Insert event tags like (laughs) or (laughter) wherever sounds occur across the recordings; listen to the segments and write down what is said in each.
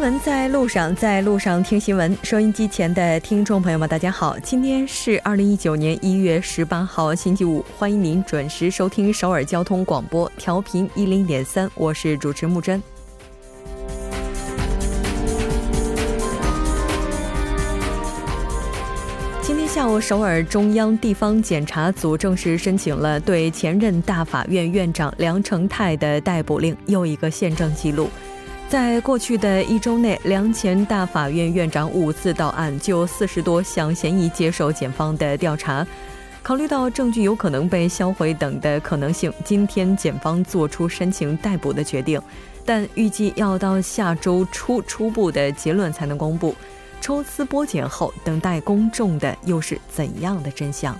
新闻在路上，在路上听新闻。收音机前的听众朋友们，大家好，今天是二零一九年一月十八号，星期五，欢迎您准时收听首尔交通广播，调频一零点三，我是主持木真。今天下午，首尔中央地方检察组正式申请了对前任大法院院长梁成泰的逮捕令，又一个宪政记录。在过去的一周内，梁前大法院院长五次到案，就四十多项嫌疑接受检方的调查。考虑到证据有可能被销毁等的可能性，今天检方做出申请逮捕的决定，但预计要到下周初初步的结论才能公布。抽丝剥茧后，等待公众的又是怎样的真相？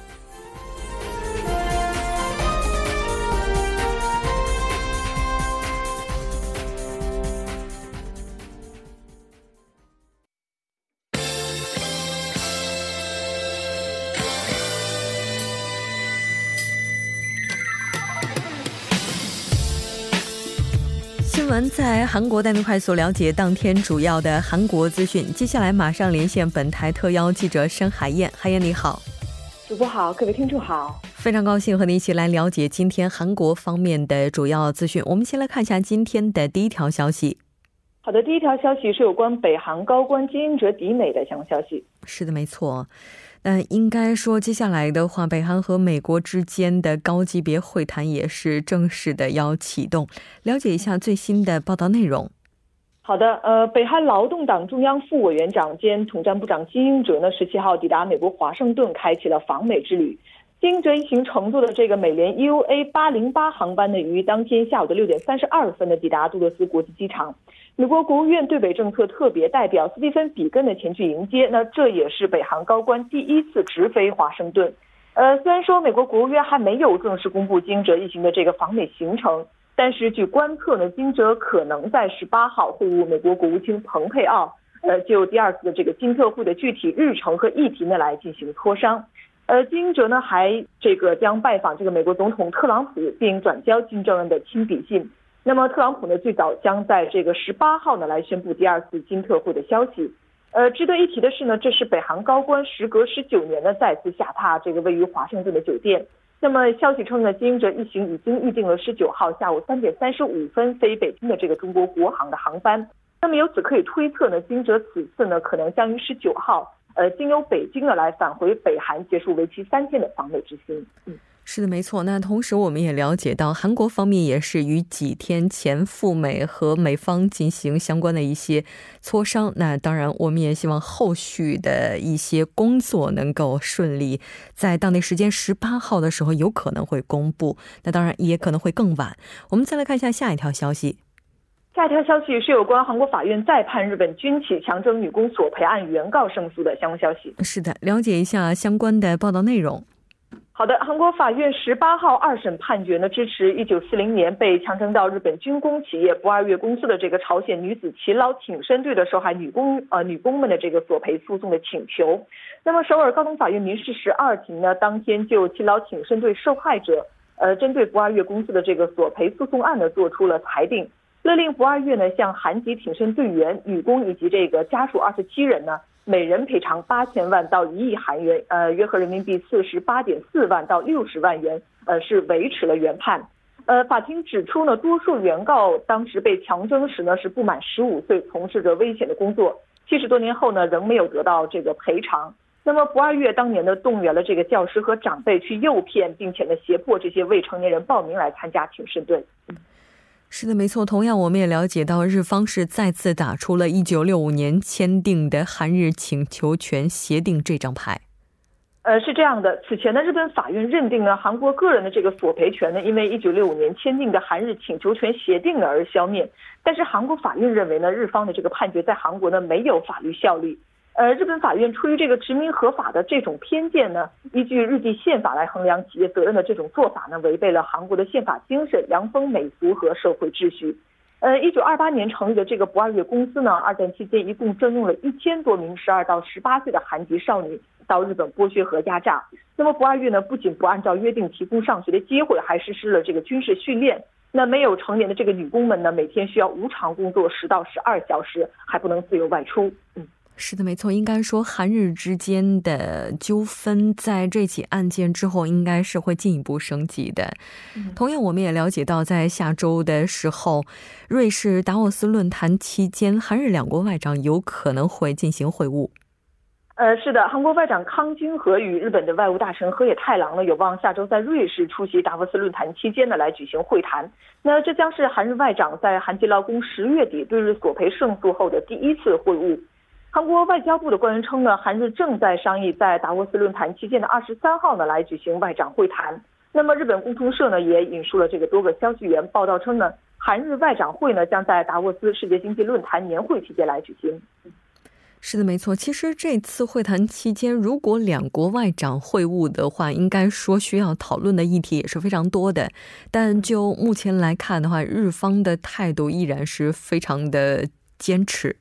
在韩国带您快速了解当天主要的韩国资讯。接下来马上连线本台特邀记者申海燕。海燕你好，主播好，各位听众好，非常高兴和您一起来了解今天韩国方面的主要资讯。我们先来看一下今天的第一条消息。好的，第一条消息是有关北韩高官金英哲抵美的相关消息。是的，没错。那应该说，接下来的话，北韩和美国之间的高级别会谈也是正式的要启动。了解一下最新的报道内容。好的，呃，北韩劳动党中央副委员长兼统战部长金英哲呢，十七号抵达美国华盛顿，开启了访美之旅。金英哲一行乘坐的这个美联 UA 八零八航班呢，于当天下午的六点三十二分呢，抵达杜勒斯国际机场。美国国务院对北政策特别代表斯蒂芬·比根的前去迎接，那这也是北韩高官第一次直飞华盛顿。呃，虽然说美国国务院还没有正式公布金哲一行的这个访美行程，但是据观测呢，金哲可能在十八号会晤美国国务卿蓬佩奥，呃，就第二次的这个金特会的具体日程和议题呢来进行磋商。呃，金哲呢还这个将拜访这个美国总统特朗普，并转交金正恩的亲笔信。那么特朗普呢，最早将在这个十八号呢来宣布第二次金特会的消息。呃，值得一提的是呢，这是北韩高官时隔十九年呢再次下榻这个位于华盛顿的酒店。那么消息称呢，金英哲一行已经预定了十九号下午三点三十五分飞北京的这个中国国航的航班。那么由此可以推测呢，金哲此次呢可能将于十九号，呃，经由北京呢来返回北韩，结束为期三天的访美之行。嗯。是的，没错。那同时，我们也了解到，韩国方面也是于几天前赴美和美方进行相关的一些磋商。那当然，我们也希望后续的一些工作能够顺利，在当地时间十八号的时候有可能会公布。那当然也可能会更晚。我们再来看一下下一条消息。下一条消息是有关韩国法院再判日本军企强征女工索赔案原告胜诉的相关消息。是的，了解一下相关的报道内容。好的，韩国法院十八号二审判决呢，支持一九四零年被强征到日本军工企业不二月公司的这个朝鲜女子勤劳挺身队的受害女工呃女工们的这个索赔诉讼的请求。那么首尔高等法院民事十二庭呢，当天就勤劳挺身队受害者呃针对不二月公司的这个索赔诉讼案呢，做出了裁定，勒令不二月呢向韩籍挺身队员、女工以及这个家属二十七人呢。每人赔偿八千万到一亿韩元，呃，约合人民币四十八点四万到六十万元，呃，是维持了原判。呃，法庭指出呢，多数原告当时被强征时呢是不满十五岁，从事着危险的工作，七十多年后呢仍没有得到这个赔偿。那么不二月当年呢动员了这个教师和长辈去诱骗，并且呢胁迫这些未成年人报名来参加挺身队。是的，没错。同样，我们也了解到，日方是再次打出了一九六五年签订的韩日请求权协定这张牌。呃，是这样的，此前呢，日本法院认定呢，韩国个人的这个索赔权呢，因为一九六五年签订的韩日请求权协定而消灭。但是韩国法院认为呢，日方的这个判决在韩国呢没有法律效力。呃，日本法院出于这个殖民合法的这种偏见呢，依据日记宪法来衡量企业责任的这种做法呢，违背了韩国的宪法精神、良风美俗和社会秩序。呃，一九二八年成立的这个不二月公司呢，二战期间一共征用了一千多名十二到十八岁的韩籍少女到日本剥削和压榨。那么不二月呢，不仅不按照约定提供上学的机会，还实施了这个军事训练。那没有成年的这个女工们呢，每天需要无偿工作十到十二小时，还不能自由外出。嗯。是的，没错，应该说韩日之间的纠纷在这起案件之后，应该是会进一步升级的。同样，我们也了解到，在下周的时候，瑞士达沃斯论坛期间，韩日两国外长有可能会进行会晤。呃，是的，韩国外长康君和与日本的外务大臣河野太郎呢，有望下周在瑞士出席达沃斯论坛期间呢来举行会谈。那这将是韩日外长在韩籍劳工十月底对日索赔胜诉后的第一次会晤。韩国外交部的官员称呢，韩日正在商议在达沃斯论坛期间的二十三号呢来举行外长会谈。那么日本共同社呢也引述了这个多个消息源报道称呢，韩日外长会呢将在达沃斯世界经济论坛年会期间来举行。是的，没错。其实这次会谈期间，如果两国外长会晤的话，应该说需要讨论的议题也是非常多的。但就目前来看的话，日方的态度依然是非常的坚持。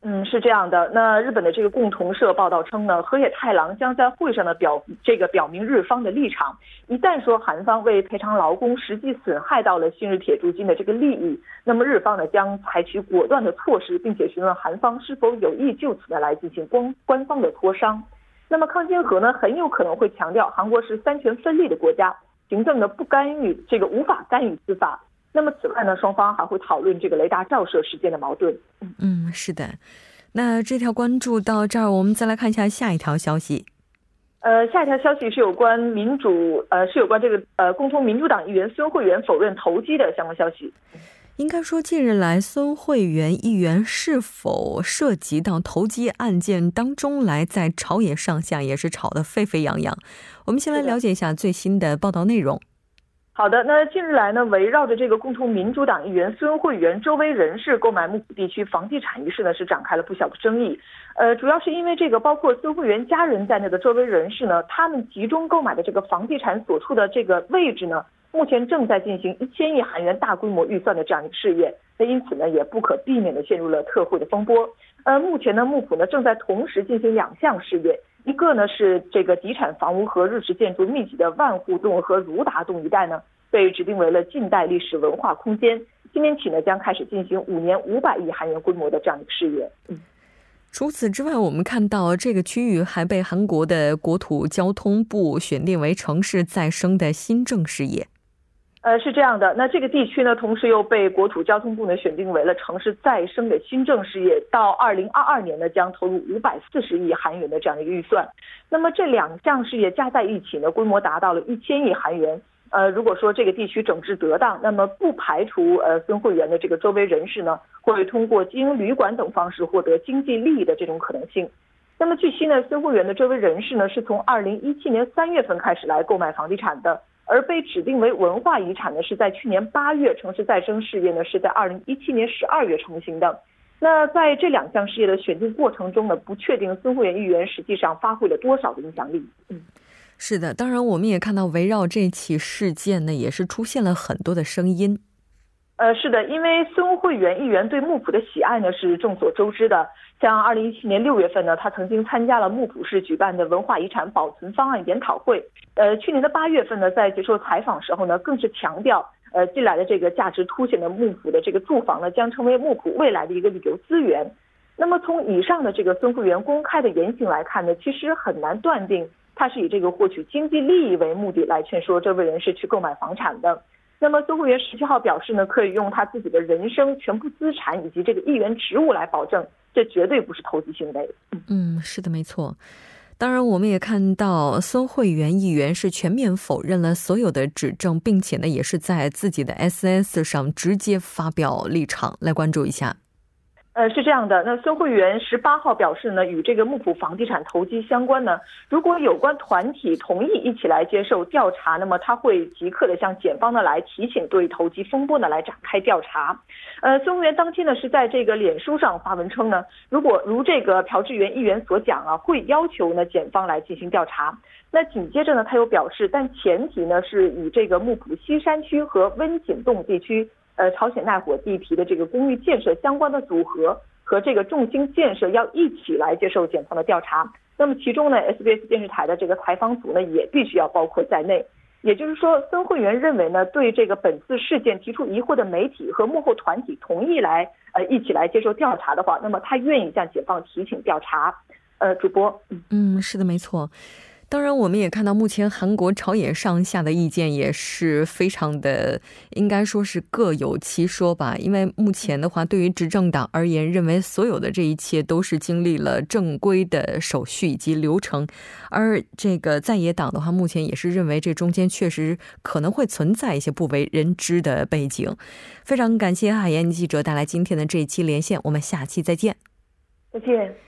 嗯，是这样的。那日本的这个共同社报道称呢，河野太郎将在会上呢表这个表明日方的立场。一旦说韩方为赔偿劳工实际损害到了新日铁铸金的这个利益，那么日方呢将采取果断的措施，并且询问韩方是否有意就此呢来进行官官方的磋商。那么康金和呢很有可能会强调，韩国是三权分立的国家，行政呢不干预这个无法干预司法。那么此外呢，双方还会讨论这个雷达照射事件的矛盾。嗯，是的。那这条关注到这儿，我们再来看一下下一条消息。呃，下一条消息是有关民主，呃，是有关这个呃，共同民主党议员孙慧元否认投机的相关消息。应该说，近日来孙慧元议员是否涉及到投机案件当中来，在朝野上下也是吵得沸沸扬扬。我们先来了解一下最新的报道内容。好的，那近日来呢，围绕着这个共同民主党议员孙慧元周围人士购买木浦地区房地产一事呢，是展开了不小的争议。呃，主要是因为这个包括孙慧元家人在内的周围人士呢，他们集中购买的这个房地产所处的这个位置呢，目前正在进行一千亿韩元大规模预算的这样一个事业，那因此呢，也不可避免的陷入了特惠的风波。呃，目前呢，木浦呢正在同时进行两项事业。一个呢是这个底产房屋和日式建筑密集的万户洞和如达洞一带呢，被指定为了近代历史文化空间。今年起呢，将开始进行五年五百亿韩元规模的这样一个事业。嗯，除此之外，我们看到这个区域还被韩国的国土交通部选定为城市再生的新政事业。呃，是这样的，那这个地区呢，同时又被国土交通部呢选定为了城市再生的新政事业，到二零二二年呢，将投入五百四十亿韩元的这样一个预算。那么这两项事业加在一起呢，规模达到了一千亿韩元。呃，如果说这个地区整治得当，那么不排除呃孙慧元的这个周围人士呢，会通过经营旅馆等方式获得经济利益的这种可能性。那么据悉呢，孙慧元的周围人士呢，是从二零一七年三月份开始来购买房地产的。而被指定为文化遗产呢，是在去年八月；城市再生事业呢，是在二零一七年十二月成型的。那在这两项事业的选定过程中呢，不确定孙慧元议员实际上发挥了多少的影响力。嗯，是的，当然我们也看到，围绕这起事件呢，也是出现了很多的声音。呃，是的，因为孙慧元议员对木浦的喜爱呢，是众所周知的。像二零一七年六月份呢，他曾经参加了木浦市举办的文化遗产保存方案研讨会。呃，去年的八月份呢，在接受采访时候呢，更是强调，呃，近来的这个价值凸显的木浦的这个住房呢，将成为木浦未来的一个旅游资源。那么从以上的这个孙会员公开的言行来看呢，其实很难断定他是以这个获取经济利益为目的来劝说这位人士去购买房产的。那么孙会员十七号表示呢，可以用他自己的人生全部资产以及这个议员职务来保证，这绝对不是投机行为。嗯，是的，没错。当然，我们也看到孙慧元议员是全面否认了所有的指证，并且呢，也是在自己的 SNS 上直接发表立场，来关注一下。呃，是这样的，那孙慧元十八号表示呢，与这个木浦房地产投机相关呢，如果有关团体同意一起来接受调查，那么他会即刻的向检方呢来提醒对投机风波呢来展开调查。呃，孙慧元当天呢是在这个脸书上发文称呢，如果如这个朴志源议员所讲啊，会要求呢检方来进行调查。那紧接着呢，他又表示，但前提呢是与这个木浦西山区和温井洞地区。呃，朝鲜奈火地皮的这个公寓建设相关的组合和这个重心建设要一起来接受检方的调查。那么其中呢，SBS 电视台的这个采访组呢也必须要包括在内。也就是说，孙慧媛认为呢，对这个本次事件提出疑惑的媒体和幕后团体同意来呃一起来接受调查的话，那么他愿意向检方提请调查。呃，主播，嗯，是的，没错。当然，我们也看到，目前韩国朝野上下的意见也是非常的，应该说是各有其说吧。因为目前的话，对于执政党而言，认为所有的这一切都是经历了正规的手续以及流程；而这个在野党的话，目前也是认为这中间确实可能会存在一些不为人知的背景。非常感谢海燕记者带来今天的这一期连线，我们下期再见。再见。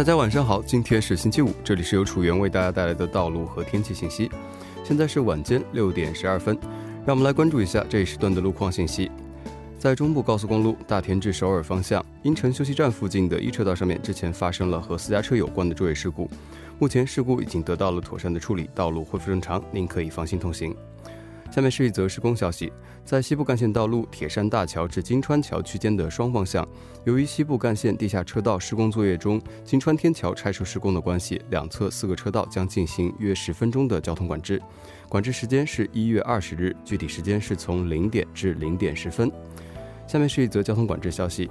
大家晚上好，今天是星期五，这里是由楚源为大家带来的道路和天气信息。现在是晚间六点十二分，让我们来关注一下这一时段的路况信息。在中部高速公路大田至首尔方向阴城休息站附近的一车道上面，之前发生了和私家车有关的追尾事故，目前事故已经得到了妥善的处理，道路恢复正常，您可以放心通行。下面是一则施工消息，在西部干线道路铁山大桥至金川桥区间的双方向，由于西部干线地下车道施工作业中，金川天桥拆除施工的关系，两侧四个车道将进行约十分钟的交通管制，管制时间是一月二十日，具体时间是从零点至零点十分。下面是一则交通管制消息，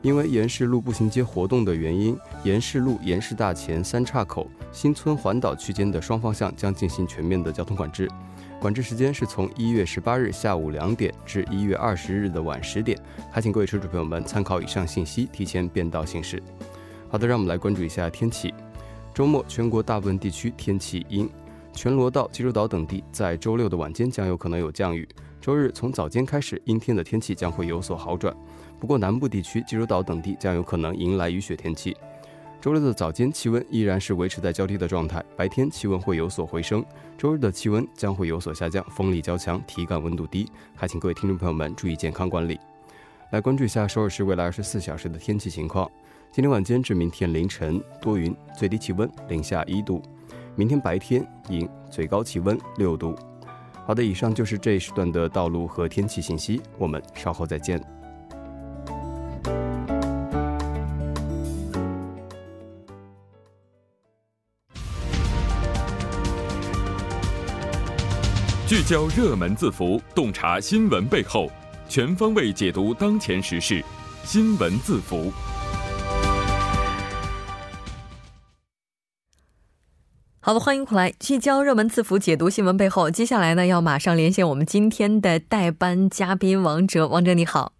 因为延市路步行街活动的原因，延市路延市大前三岔口新村环岛区间的双方向将进行全面的交通管制。管制时间是从一月十八日下午两点至一月二十日的晚十点，还请各位车主朋友们参考以上信息，提前变道行驶。好的，让我们来关注一下天气。周末全国大部分地区天气阴，全罗道、济州岛等地在周六的晚间将有可能有降雨。周日从早间开始，阴天的天气将会有所好转，不过南部地区、济州岛等地将有可能迎来雨雪天气。周六的早间气温依然是维持在较低的状态，白天气温会有所回升。周日的气温将会有所下降，风力较强，体感温度低，还请各位听众朋友们注意健康管理。来关注一下首尔市未来二十四小时的天气情况：今天晚间至明天凌晨多云，最低气温零下一度；明天白天阴，最高气温六度。好的，以上就是这一时段的道路和天气信息，我们稍后再见。聚焦热门字符，洞察新闻背后，全方位解读当前时事。新闻字符。好的，欢迎回来，聚焦热门字符，解读新闻背后。接下来呢，要马上连线我们今天的代班嘉宾王哲。王哲，你好。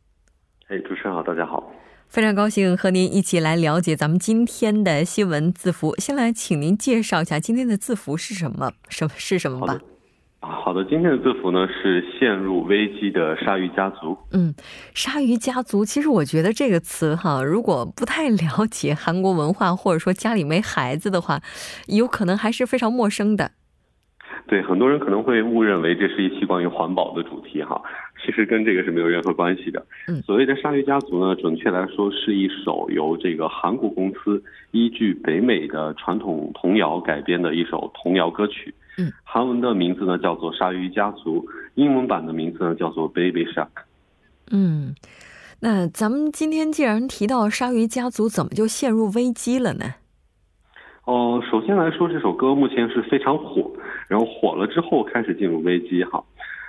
哎，主持人好，大家好。非常高兴和您一起来了解咱们今天的新闻字符。先来，请您介绍一下今天的字符是什么？什么是什么吧？啊，好的，今天的字符呢是陷入危机的鲨鱼家族。嗯，鲨鱼家族，其实我觉得这个词哈，如果不太了解韩国文化，或者说家里没孩子的话，有可能还是非常陌生的。对，很多人可能会误认为这是一期关于环保的主题哈，其实跟这个是没有任何关系的。嗯，所谓的鲨鱼家族呢，准确来说是一首由这个韩国公司依据北美的传统童谣改编的一首童谣歌曲。嗯，韩文的名字呢叫做《鲨鱼家族》，英文版的名字呢叫做《Baby Shark》。嗯，那咱们今天既然提到鲨鱼家族，怎么就陷入危机了呢？哦，首先来说，这首歌目前是非常火，然后火了之后开始进入危机哈。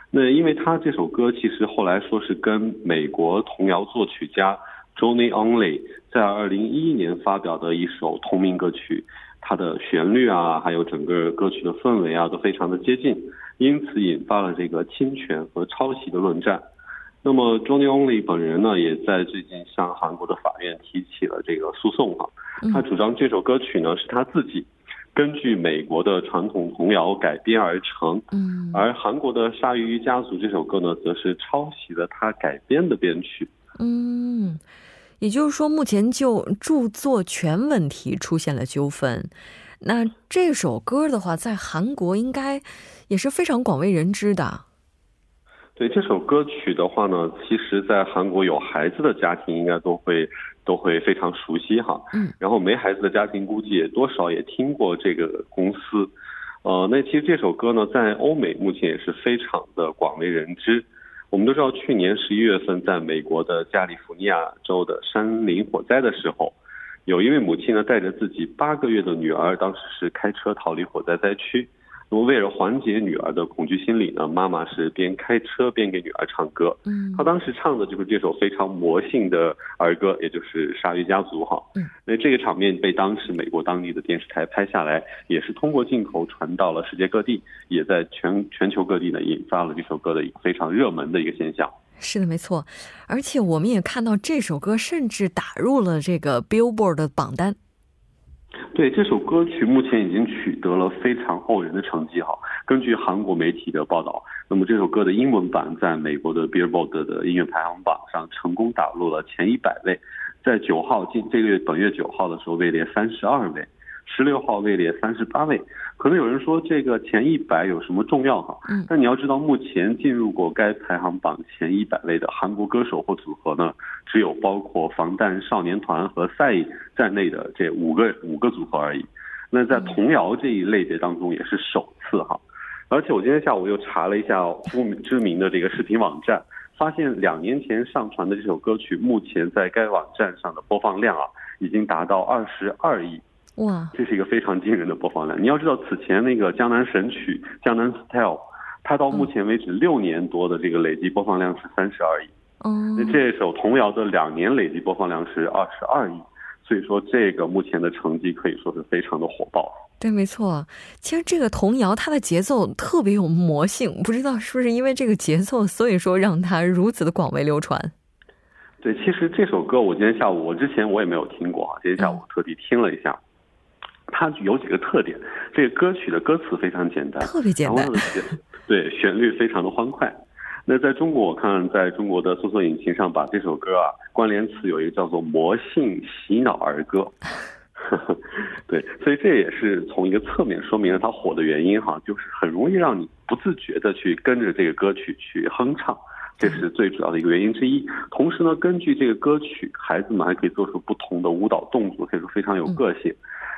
那因为他这首歌其实后来说是跟美国童谣作曲家 Johnny Only 在二零一一年发表的一首同名歌曲。它的旋律啊，还有整个歌曲的氛围啊，都非常的接近，因此引发了这个侵权和抄袭的论战。那么，Johnny Only 本人呢，也在最近向韩国的法院提起了这个诉讼哈。他主张这首歌曲呢是他自己根据美国的传统童谣改编而成，嗯，而韩国的《鲨鱼家族》这首歌呢，则是抄袭了他改编的编曲。嗯。也就是说，目前就著作权问题出现了纠纷。那这首歌的话，在韩国应该也是非常广为人知的。对这首歌曲的话呢，其实，在韩国有孩子的家庭应该都会都会非常熟悉哈。嗯。然后没孩子的家庭估计也多少也听过这个公司。呃，那其实这首歌呢，在欧美目前也是非常的广为人知。我们都知道，去年十一月份，在美国的加利福尼亚州的山林火灾的时候，有一位母亲呢，带着自己八个月的女儿，当时是开车逃离火灾灾区。那么为了缓解女儿的恐惧心理呢，妈妈是边开车边给女儿唱歌。嗯，她当时唱的就是这首非常魔性的儿歌，也就是《鲨鱼家族》哈。嗯，那这个场面被当时美国当地的电视台拍下来，也是通过镜头传到了世界各地，也在全全球各地呢引发了这首歌的一个非常热门的一个现象。是的，没错。而且我们也看到这首歌甚至打入了这个 Billboard 的榜单。对这首歌曲，目前已经取得了非常傲人的成绩哈。根据韩国媒体的报道，那么这首歌的英文版在美国的 Billboard 的音乐排行榜上成功打入了前一百位，在九号近这个月本月九号的时候位列三十二位。十六号位列三十八位，可能有人说这个前一百有什么重要哈？嗯，但你要知道，目前进入过该排行榜前一百位的韩国歌手或组合呢，只有包括防弹少年团和赛在内的这五个五个组合而已。那在童谣这一类别当中也是首次哈。而且我今天下午又查了一下不知名的这个视频网站，发现两年前上传的这首歌曲，目前在该网站上的播放量啊，已经达到二十二亿。哇，这是一个非常惊人的播放量。你要知道，此前那个江南神曲《江南 Style》，它到目前为止六年多的这个累计播放量是三十二亿。哦，那这首童谣的两年累计播放量是二十二亿，所以说这个目前的成绩可以说是非常的火爆。对，没错。其实这个童谣它的节奏特别有魔性，不知道是不是因为这个节奏，所以说让它如此的广为流传。对，其实这首歌我今天下午我之前我也没有听过啊，今天下午特地听了一下。它有几个特点，这个歌曲的歌词非常简单，特别简单，对，旋律非常的欢快。那在中国，我看在中国的搜索引擎上，把这首歌啊关联词有一个叫做“魔性洗脑儿歌 (laughs) ”，对，所以这也是从一个侧面说明了它火的原因哈，就是很容易让你不自觉的去跟着这个歌曲去哼唱，这是最主要的一个原因之一。同时呢，根据这个歌曲，孩子们还可以做出不同的舞蹈动作，可以说非常有个性。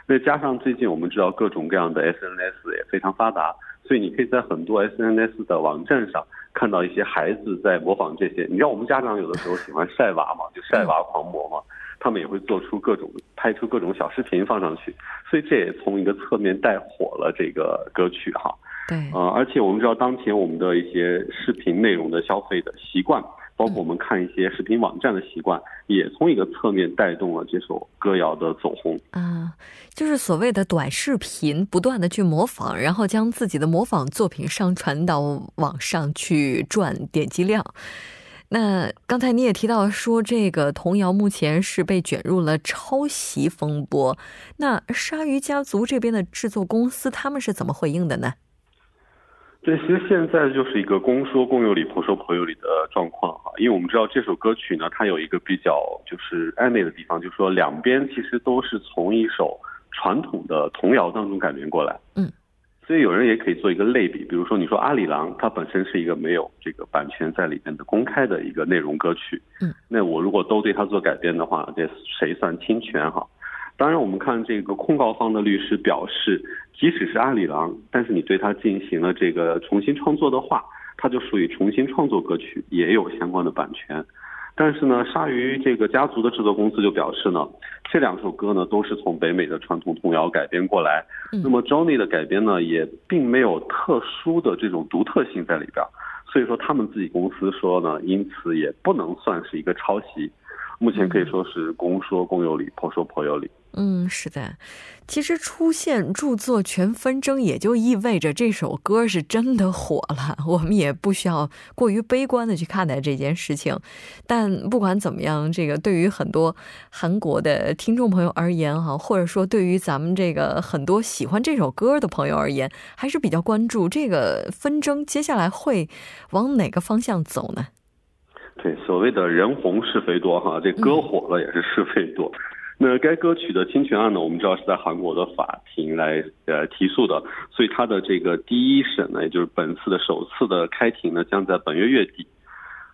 再加上最近我们知道各种各样的 SNS 也非常发达，所以你可以在很多 SNS 的网站上看到一些孩子在模仿这些。你知道我们家长有的时候喜欢晒娃嘛，就晒娃狂魔嘛，他们也会做出各种拍出各种小视频放上去，所以这也从一个侧面带火了这个歌曲哈。对，呃，而且我们知道当前我们的一些视频内容的消费的习惯。包括我们看一些视频网站的习惯，也从一个侧面带动了这首歌谣的走红啊，就是所谓的短视频，不断的去模仿，然后将自己的模仿作品上传到网上去赚点击量。那刚才你也提到说，这个童谣目前是被卷入了抄袭风波。那鲨鱼家族这边的制作公司，他们是怎么回应的呢？对，其实现在就是一个公说公有理，婆说婆有理的状况哈。因为我们知道这首歌曲呢，它有一个比较就是暧昧的地方，就是说两边其实都是从一首传统的童谣当中改编过来。嗯，所以有人也可以做一个类比，比如说你说阿里郎，它本身是一个没有这个版权在里面的公开的一个内容歌曲。嗯，那我如果都对它做改编的话，这谁算侵权哈？当然，我们看这个控告方的律师表示，即使是阿里郎，但是你对他进行了这个重新创作的话，它就属于重新创作歌曲，也有相关的版权。但是呢，鲨鱼这个家族的制作公司就表示呢，这两首歌呢都是从北美的传统童谣改编过来。那么 Johnny 的改编呢，也并没有特殊的这种独特性在里边，所以说他们自己公司说呢，因此也不能算是一个抄袭。目前可以说是公说公有理，婆说婆有理。嗯，是的，其实出现著作权纷争，也就意味着这首歌是真的火了。我们也不需要过于悲观的去看待这件事情。但不管怎么样，这个对于很多韩国的听众朋友而言，哈，或者说对于咱们这个很多喜欢这首歌的朋友而言，还是比较关注这个纷争接下来会往哪个方向走呢？对，所谓的人红是非多哈，这歌火了也是是非多。那该歌曲的侵权案呢，我们知道是在韩国的法庭来呃提诉的，所以它的这个第一审呢，也就是本次的首次的开庭呢，将在本月月底。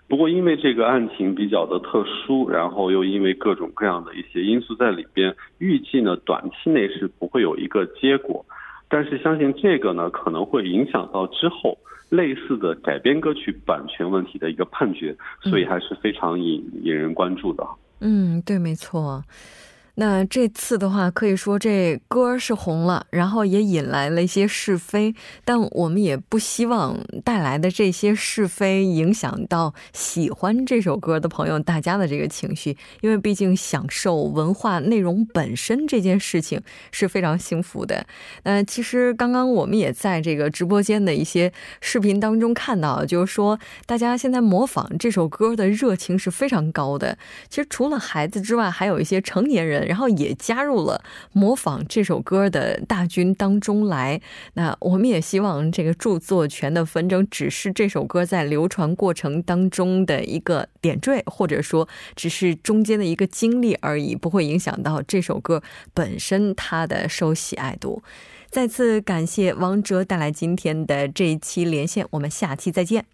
不过因为这个案情比较的特殊，然后又因为各种各样的一些因素在里边，预计呢短期内是不会有一个结果。但是相信这个呢，可能会影响到之后类似的改编歌曲版权问题的一个判决，所以还是非常引引人关注的。嗯，对，没错。那这次的话，可以说这歌是红了，然后也引来了一些是非，但我们也不希望带来的这些是非影响到喜欢这首歌的朋友大家的这个情绪，因为毕竟享受文化内容本身这件事情是非常幸福的。那其实刚刚我们也在这个直播间的一些视频当中看到，就是说大家现在模仿这首歌的热情是非常高的。其实除了孩子之外，还有一些成年人。然后也加入了模仿这首歌的大军当中来。那我们也希望这个著作权的纷争只是这首歌在流传过程当中的一个点缀，或者说只是中间的一个经历而已，不会影响到这首歌本身它的受喜爱度。再次感谢王哲带来今天的这一期连线，我们下期再见。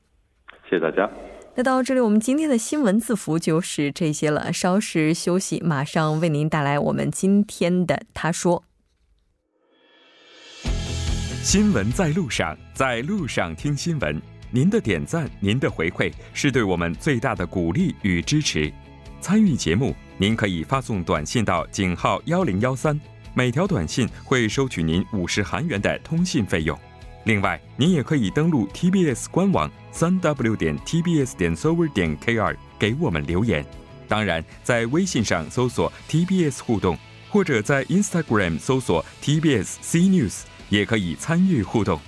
谢谢大家。那到这里，我们今天的新闻字符就是这些了。稍事休息，马上为您带来我们今天的他说。新闻在路上，在路上听新闻。您的点赞，您的回馈，是对我们最大的鼓励与支持。参与节目，您可以发送短信到井号幺零幺三，每条短信会收取您五十韩元的通信费用。另外，您也可以登录 TBS 官网三 W 点 TBS 点 server 点 KR 给我们留言。当然，在微信上搜索 TBS 互动，或者在 Instagram 搜索 TBS C News 也可以参与互动。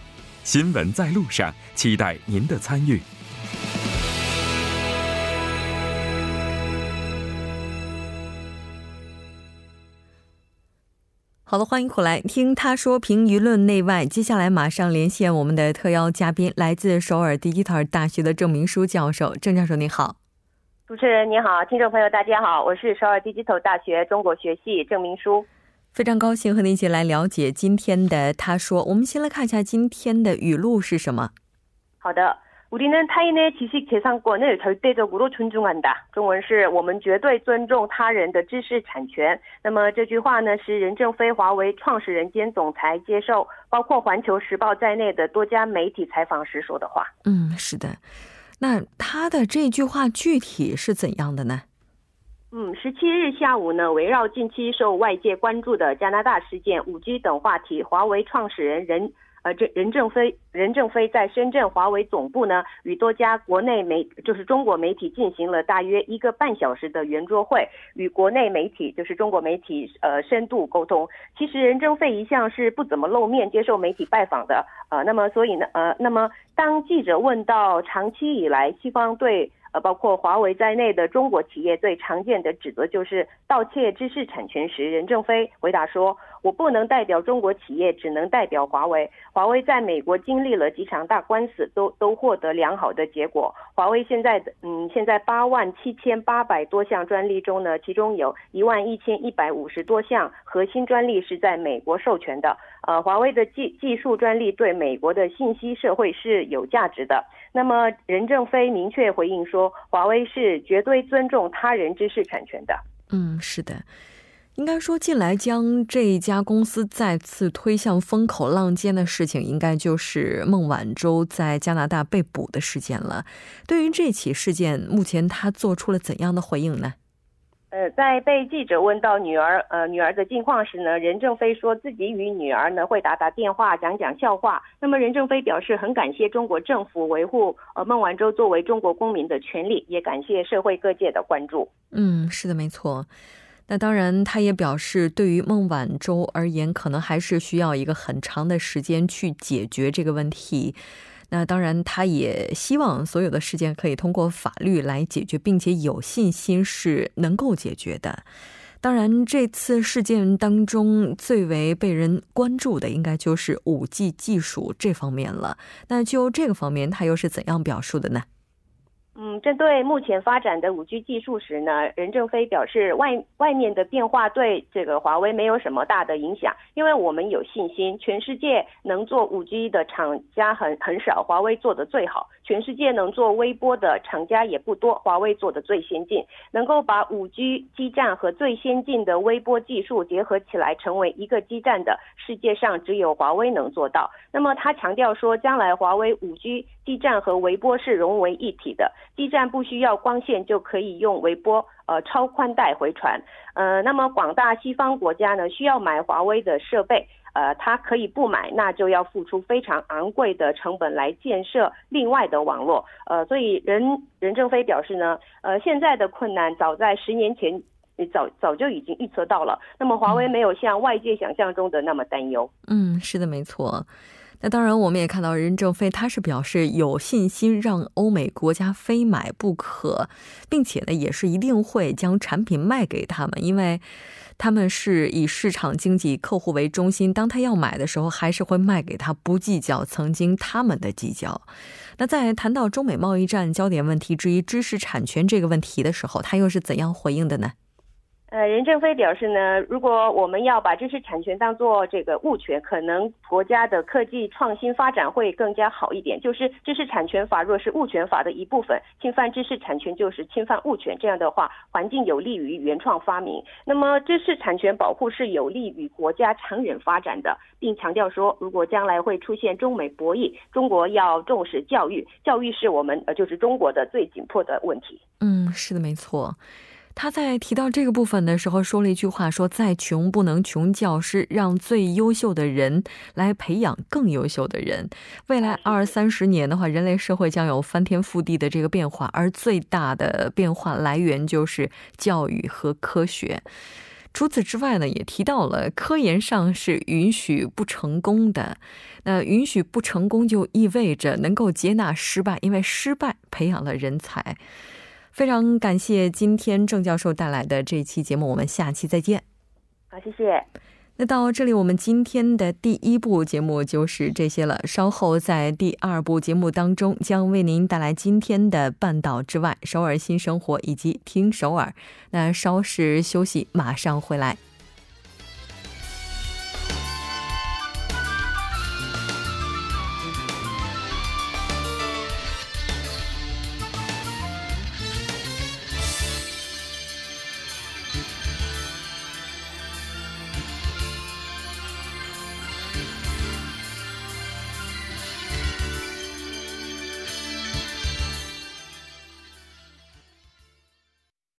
新闻在路上，期待您的参与。好了，欢迎回来听他说评舆论内外。接下来马上连线我们的特邀嘉宾，来自首尔 Digital 大学的郑明书教授。郑教授，你好。主持人你好，听众朋友大家好，我是首尔 Digital 大学中国学系郑明书。非常高兴和您一起来了解今天的他说。我们先来看一下今天的语录是什么。好的。 우리는타인의지식재산권을절대적으로존중한 다。 中文是我们绝对尊重他人的知识产权。那么这句话呢，是任正非华为创始人兼总裁接受包括《环球时报》在内的多家媒体采访时说的话。嗯，是的。那他的这句话具体是怎样的呢？嗯，十七日下午呢，围绕近期受外界关注的加拿大事件、五 G 等话题，华为创始人任。 呃，这任正非，任正非在深圳华为总部呢，与多家国内媒，就是中国媒体进行了大约一个半小时的圆桌会，与国内媒体，就是中国媒体，呃，深度沟通。其实任正非一向是不怎么露面接受媒体拜访的，呃，那么所以呢，呃，那么当记者问到长期以来西方对。呃，包括华为在内的中国企业最常见的指责就是盗窃知识产权时，任正非回答说：“我不能代表中国企业，只能代表华为。华为在美国经历了几场大官司，都都获得良好的结果。华为现在的嗯，现在八万七千八百多项专利中呢，其中有一万一千一百五十多项核心专利是在美国授权的。呃，华为的技技术专利对美国的信息社会是有价值的。”那么任正非明确回应说，华为是绝对尊重他人知识产权的。嗯，是的，应该说近来将这一家公司再次推向风口浪尖的事情，应该就是孟晚舟在加拿大被捕的事件了。对于这起事件，目前他做出了怎样的回应呢？呃，在被记者问到女儿呃女儿的近况时呢，任正非说自己与女儿呢会打打电话，讲讲笑话。那么任正非表示很感谢中国政府维护呃孟晚舟作为中国公民的权利，也感谢社会各界的关注。嗯，是的，没错。那当然，他也表示，对于孟晚舟而言，可能还是需要一个很长的时间去解决这个问题。那当然，他也希望所有的事件可以通过法律来解决，并且有信心是能够解决的。当然，这次事件当中最为被人关注的，应该就是五 G 技术这方面了。那就这个方面，他又是怎样表述的呢？嗯，针对目前发展的五 G 技术时呢，任正非表示，外外面的变化对这个华为没有什么大的影响，因为我们有信心，全世界能做五 G 的厂家很很少，华为做的最好；全世界能做微波的厂家也不多，华为做的最先进，能够把五 G 基站和最先进的微波技术结合起来成为一个基站的，世界上只有华为能做到。那么他强调说，将来华为五 G 基站和微波是融为一体的。基站不需要光线就可以用微波呃超宽带回传，呃，那么广大西方国家呢需要买华为的设备，呃，他可以不买，那就要付出非常昂贵的成本来建设另外的网络，呃，所以任任正非表示呢，呃，现在的困难早在十年前早早就已经预测到了，那么华为没有像外界想象中的那么担忧。嗯，是的，没错。那当然，我们也看到任正非他是表示有信心让欧美国家非买不可，并且呢，也是一定会将产品卖给他们，因为他们是以市场经济、客户为中心。当他要买的时候，还是会卖给他，不计较曾经他们的计较。那在谈到中美贸易战焦点问题之一知识产权这个问题的时候，他又是怎样回应的呢？呃，任正非表示呢，如果我们要把知识产权当做这个物权，可能国家的科技创新发展会更加好一点。就是知识产权法若是物权法的一部分，侵犯知识产权就是侵犯物权，这样的话，环境有利于原创发明。那么，知识产权保护是有利于国家长远发展的，并强调说，如果将来会出现中美博弈，中国要重视教育，教育是我们呃就是中国的最紧迫的问题。嗯，是的，没错。他在提到这个部分的时候，说了一句话：“说再穷不能穷教师，让最优秀的人来培养更优秀的人。未来二三十年的话，人类社会将有翻天覆地的这个变化，而最大的变化来源就是教育和科学。除此之外呢，也提到了科研上是允许不成功的。那允许不成功就意味着能够接纳失败，因为失败培养了人才。”非常感谢今天郑教授带来的这期节目，我们下期再见。好，谢谢。那到这里，我们今天的第一部节目就是这些了。稍后在第二部节目当中，将为您带来今天的半岛之外、首尔新生活以及听首尔。那稍事休息，马上回来。